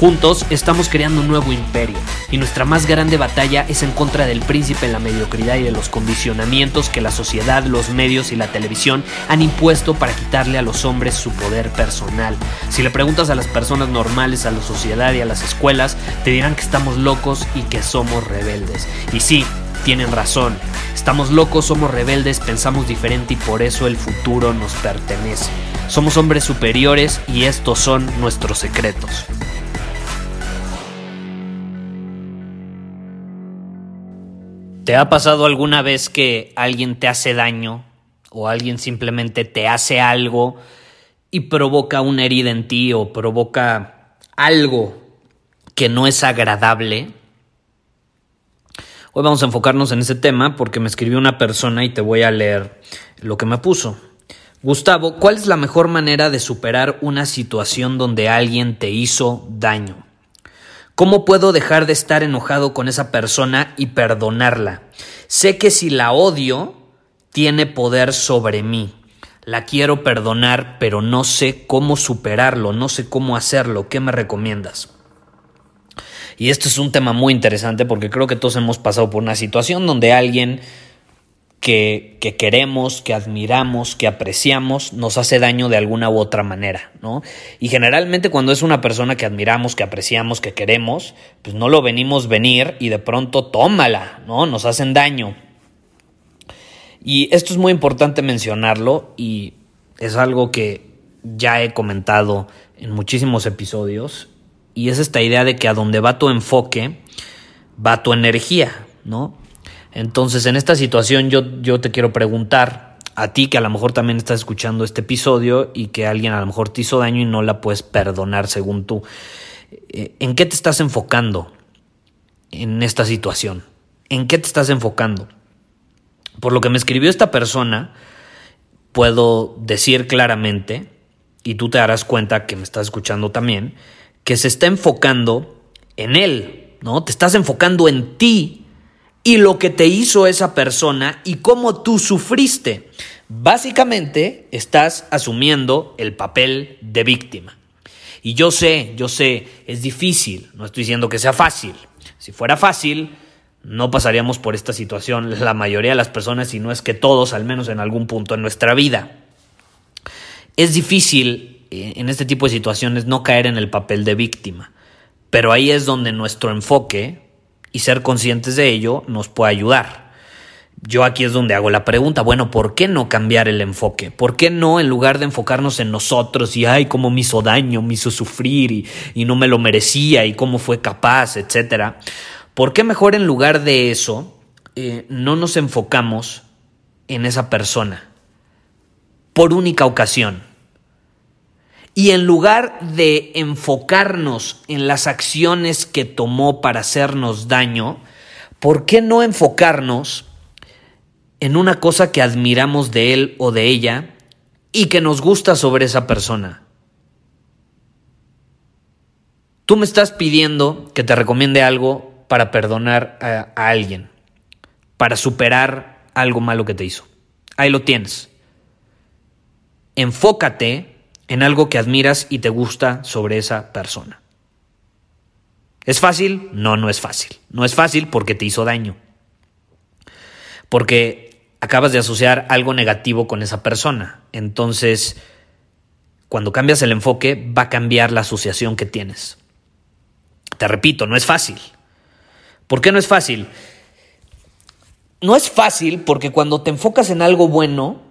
Juntos estamos creando un nuevo imperio y nuestra más grande batalla es en contra del príncipe, la mediocridad y de los condicionamientos que la sociedad, los medios y la televisión han impuesto para quitarle a los hombres su poder personal. Si le preguntas a las personas normales, a la sociedad y a las escuelas, te dirán que estamos locos y que somos rebeldes. Y sí, tienen razón. Estamos locos, somos rebeldes, pensamos diferente y por eso el futuro nos pertenece. Somos hombres superiores y estos son nuestros secretos. ¿Te ha pasado alguna vez que alguien te hace daño o alguien simplemente te hace algo y provoca una herida en ti o provoca algo que no es agradable? Hoy vamos a enfocarnos en ese tema porque me escribió una persona y te voy a leer lo que me puso. Gustavo, ¿cuál es la mejor manera de superar una situación donde alguien te hizo daño? ¿Cómo puedo dejar de estar enojado con esa persona y perdonarla? Sé que si la odio, tiene poder sobre mí. La quiero perdonar, pero no sé cómo superarlo, no sé cómo hacerlo. ¿Qué me recomiendas? Y esto es un tema muy interesante porque creo que todos hemos pasado por una situación donde alguien que, queremos, que admiramos, que apreciamos, nos hace daño de alguna u otra manera, ¿no? Y generalmente cuando es una persona que admiramos, que apreciamos, que queremos, pues no lo venimos venir y de pronto tómala, ¿no? Nos hacen daño. Y esto es muy importante mencionarlo y es algo que ya he comentado en muchísimos episodios y es esta idea de que a donde va tu enfoque, va tu energía, ¿no? Entonces, en esta situación yo, yo te quiero preguntar a ti que a lo mejor también estás escuchando este episodio y que alguien a lo mejor te hizo daño y no la puedes perdonar según tú. Eh, ¿En qué te estás enfocando en esta situación? ¿En qué te estás enfocando? Por lo que me escribió esta persona, puedo decir claramente, y tú te darás cuenta que me estás escuchando también, que se está enfocando en él, ¿no? Te estás enfocando en ti y lo que te hizo esa persona y cómo tú sufriste. Básicamente estás asumiendo el papel de víctima. Y yo sé, yo sé, es difícil, no estoy diciendo que sea fácil. Si fuera fácil, no pasaríamos por esta situación la mayoría de las personas, si no es que todos, al menos en algún punto en nuestra vida. Es difícil eh, en este tipo de situaciones no caer en el papel de víctima, pero ahí es donde nuestro enfoque y ser conscientes de ello nos puede ayudar. Yo aquí es donde hago la pregunta, bueno, ¿por qué no cambiar el enfoque? ¿Por qué no, en lugar de enfocarnos en nosotros y, ay, cómo me hizo daño, me hizo sufrir y, no me lo merecía y cómo fue capaz, etcétera? ¿Por qué mejor en lugar de eso eh, no nos enfocamos en esa persona por única ocasión? Y en lugar de enfocarnos en las acciones que tomó para hacernos daño, ¿por qué no enfocarnos en una cosa que admiramos de él o de ella y que nos gusta sobre esa persona? Tú me estás pidiendo que te recomiende algo para perdonar a, a alguien, para superar algo malo que te hizo. Ahí lo tienes. Enfócate en algo que admiras y te gusta sobre esa persona. ¿Es fácil? No, no es fácil. No es fácil porque te hizo daño. Porque acabas de asociar algo negativo con esa persona. Entonces, cuando cambias el enfoque, va a cambiar la asociación que tienes. Te repito, no es fácil. ¿Por qué no es fácil? No es fácil porque cuando te enfocas en algo bueno,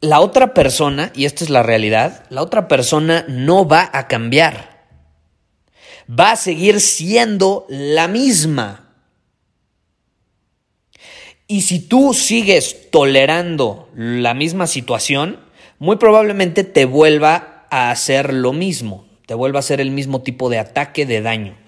la otra persona, y esta es la realidad, la otra persona no va a cambiar. Va a seguir siendo la misma. Y si tú sigues tolerando la misma situación, muy probablemente te vuelva a hacer lo mismo, te vuelva a hacer el mismo tipo de ataque, de daño.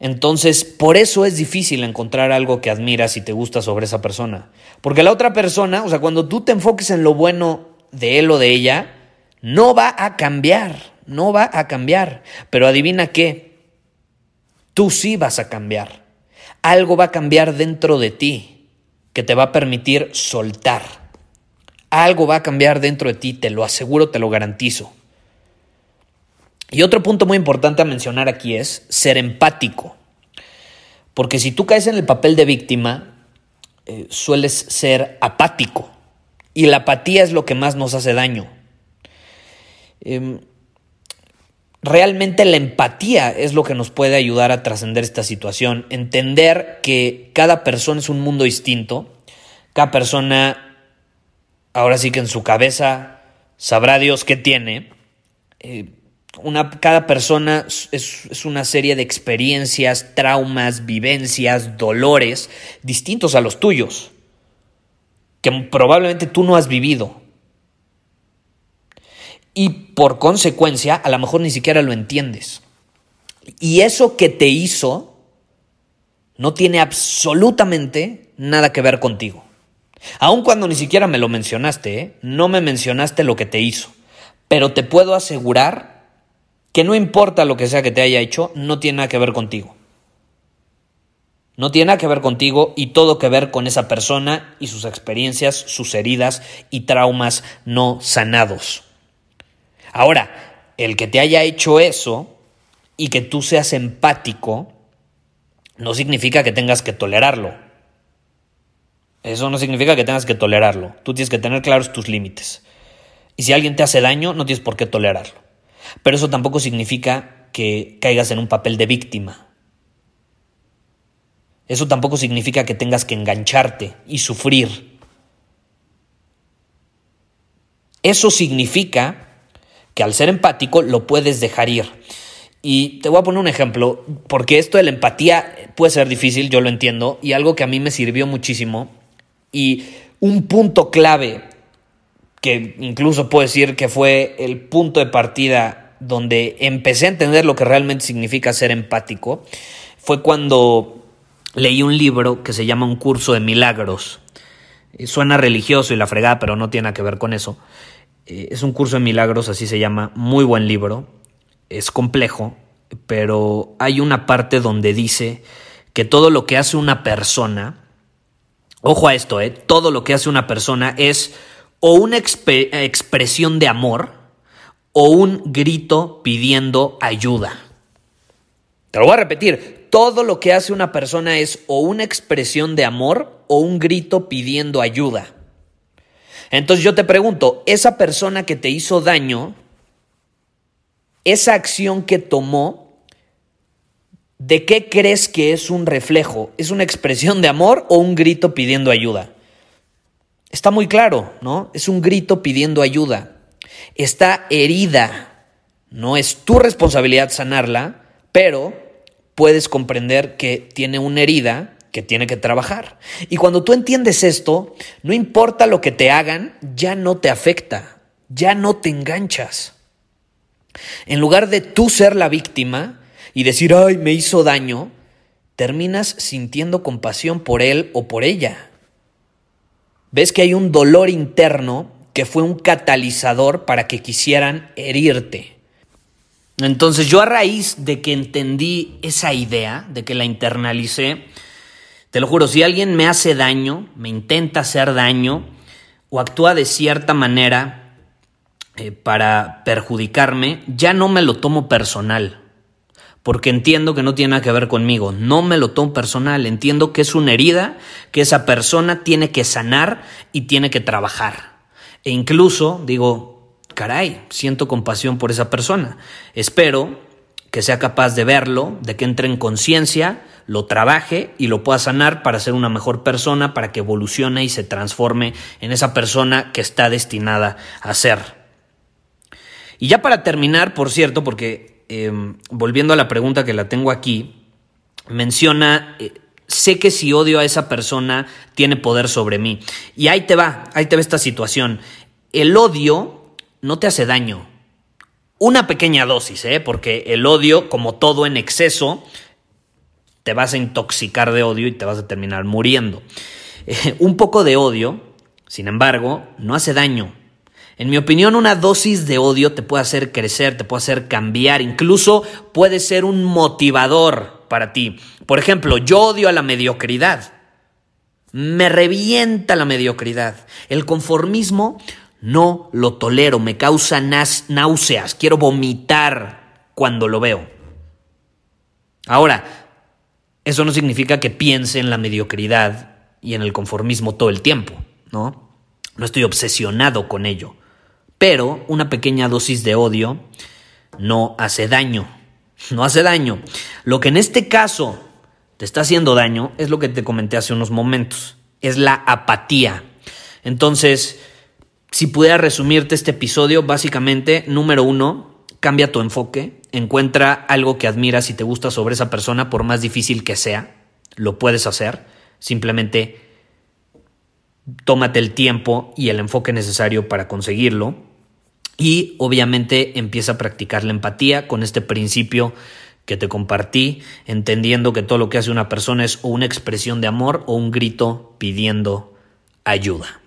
Entonces, por eso es difícil encontrar algo que admiras y te gusta sobre esa persona. Porque la otra persona, o sea, cuando tú te enfoques en lo bueno de él o de ella, no va a cambiar, no va a cambiar. Pero adivina qué, tú sí vas a cambiar. Algo va a cambiar dentro de ti que te va a permitir soltar. Algo va a cambiar dentro de ti, te lo aseguro, te lo garantizo. Y otro punto muy importante a mencionar aquí es ser empático. Porque si tú caes en el papel de víctima, eh, sueles ser apático. Y la apatía es lo que más nos hace daño. Em, realmente la empatía es lo que nos puede ayudar a trascender esta situación. Entender que cada persona es un mundo distinto. Cada persona, ahora sí que en su cabeza, sabrá Dios qué tiene. Eh, una, cada persona es, una serie de experiencias, traumas, vivencias, dolores distintos a los tuyos, que probablemente tú no has vivido. Y por consecuencia, a lo mejor ni siquiera lo entiendes. Y eso que te hizo no tiene absolutamente nada que ver contigo. Aun cuando ni siquiera me lo mencionaste, ¿eh? no me mencionaste lo que te hizo. Pero te puedo asegurar que no importa lo que sea que te haya hecho, no tiene nada que ver contigo. No tiene nada que ver contigo y todo que ver con esa persona y sus experiencias, sus heridas y traumas no sanados. Ahora, el que te haya hecho eso y que tú seas empático, no significa que tengas que tolerarlo. Eso no significa que tengas que tolerarlo. Tú tienes que tener claros tus límites. Y si alguien te hace daño, no tienes por qué tolerarlo. Pero eso tampoco significa que caigas en un papel de víctima. Eso tampoco significa que tengas que engancharte y sufrir. Eso significa que al ser empático lo puedes dejar ir. Y te voy a poner un ejemplo, porque esto de la empatía puede ser difícil, yo lo entiendo, y algo que a mí me sirvió muchísimo, y un punto clave que incluso puedo decir que fue el punto de partida donde empecé a entender lo que realmente significa ser empático, fue cuando leí un libro que se llama Un curso de milagros. Eh, suena religioso y la fregada, pero no tiene nada que ver con eso. Eh, es un curso de milagros, así se llama, muy buen libro. Es complejo, pero hay una parte donde dice que todo lo que hace una persona, ojo a esto, eh, todo lo que hace una persona es o una expresión de amor o un grito pidiendo ayuda. Te lo voy a repetir, todo lo que hace una persona es o una expresión de amor o un grito pidiendo ayuda. Entonces yo te pregunto, esa persona que te hizo daño, esa acción que tomó, ¿de qué crees que es un reflejo? ¿Es una expresión de amor o un grito pidiendo ayuda? Está muy claro, ¿no? Es un grito pidiendo ayuda. Está herida. No es tu responsabilidad sanarla, pero puedes comprender que tiene una herida que tiene que trabajar. Y cuando tú entiendes esto, no importa lo que te hagan, ya no te afecta, ya no te enganchas. En lugar de tú ser la víctima y decir, ay, me hizo daño, terminas sintiendo compasión por él o por ella ves que hay un dolor interno que fue un catalizador para que quisieran herirte. Entonces yo a raíz de que entendí esa idea, de que la internalicé, te lo juro, si alguien me hace daño, me intenta hacer daño o actúa de cierta manera eh, para perjudicarme, ya no me lo tomo personal porque entiendo que no tiene nada que ver conmigo, no me lo tomo personal, entiendo que es una herida que esa persona tiene que sanar y tiene que trabajar. E incluso digo, caray, siento compasión por esa persona. Espero que sea capaz de verlo, de que entre en conciencia, lo trabaje y lo pueda sanar para ser una mejor persona, para que evolucione y se transforme en esa persona que está destinada a ser. Y ya para terminar, por cierto, porque Em, volviendo a la pregunta que la tengo aquí, menciona, eh, sé que si odio a esa persona tiene poder sobre mí. Y ahí te va, ahí te va esta situación. El odio no te hace daño. Una pequeña dosis, ¿eh? porque el odio, como todo en exceso, te vas a intoxicar de odio y te vas a terminar muriendo. un poco de odio, sin embargo, no hace daño. En mi opinión, una dosis de odio te puede hacer crecer, te puede hacer cambiar, incluso puede ser un motivador para ti. Por ejemplo, yo odio a la mediocridad. Me revienta la mediocridad. El conformismo no lo tolero, me causa náuseas, quiero vomitar cuando lo veo. Ahora, eso no significa que piense en la mediocridad y en el conformismo todo el tiempo, ¿no? No estoy obsesionado con ello. Pero una pequeña dosis de odio no hace daño. No hace daño. Lo que en este caso te está haciendo daño es lo que te comenté hace unos momentos. Es la apatía. Entonces, si pudiera resumirte este episodio, básicamente, número uno, cambia tu enfoque, encuentra algo que admiras y te gusta sobre esa persona, por más difícil que sea, lo puedes hacer. Simplemente tómate el tiempo y el enfoque necesario para conseguirlo. Y obviamente empieza a practicar la empatía con este principio que te compartí, entendiendo que todo lo que hace una persona es o una expresión de amor o un grito pidiendo ayuda.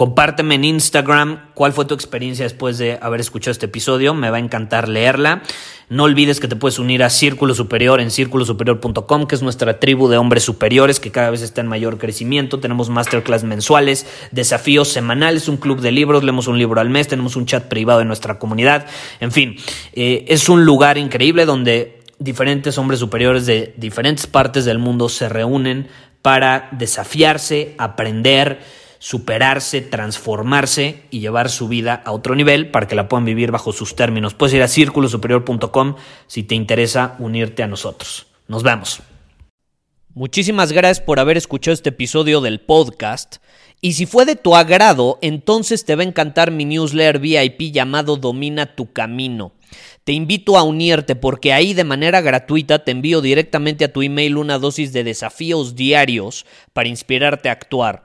Compárteme en Instagram cuál fue tu experiencia después de haber escuchado este episodio. Me va a encantar leerla. No olvides que te puedes unir a Círculo Superior en círculosuperior.com, que es nuestra tribu de hombres superiores que cada vez está en mayor crecimiento. Tenemos masterclass mensuales, desafíos semanales, un club de libros, leemos un libro al mes, tenemos un chat privado en nuestra comunidad. En fin, eh, es un lugar increíble donde diferentes hombres superiores de diferentes partes del mundo se reúnen para desafiarse, aprender superarse, transformarse y llevar su vida a otro nivel para que la puedan vivir bajo sus términos. Puedes ir a círculosuperior.com si te interesa unirte a nosotros. Nos vemos. Muchísimas gracias por haber escuchado este episodio del podcast. Y si fue de tu agrado, entonces te va a encantar mi newsletter VIP llamado Domina tu Camino. Te invito a unirte porque ahí de manera gratuita te envío directamente a tu email una dosis de desafíos diarios para inspirarte a actuar.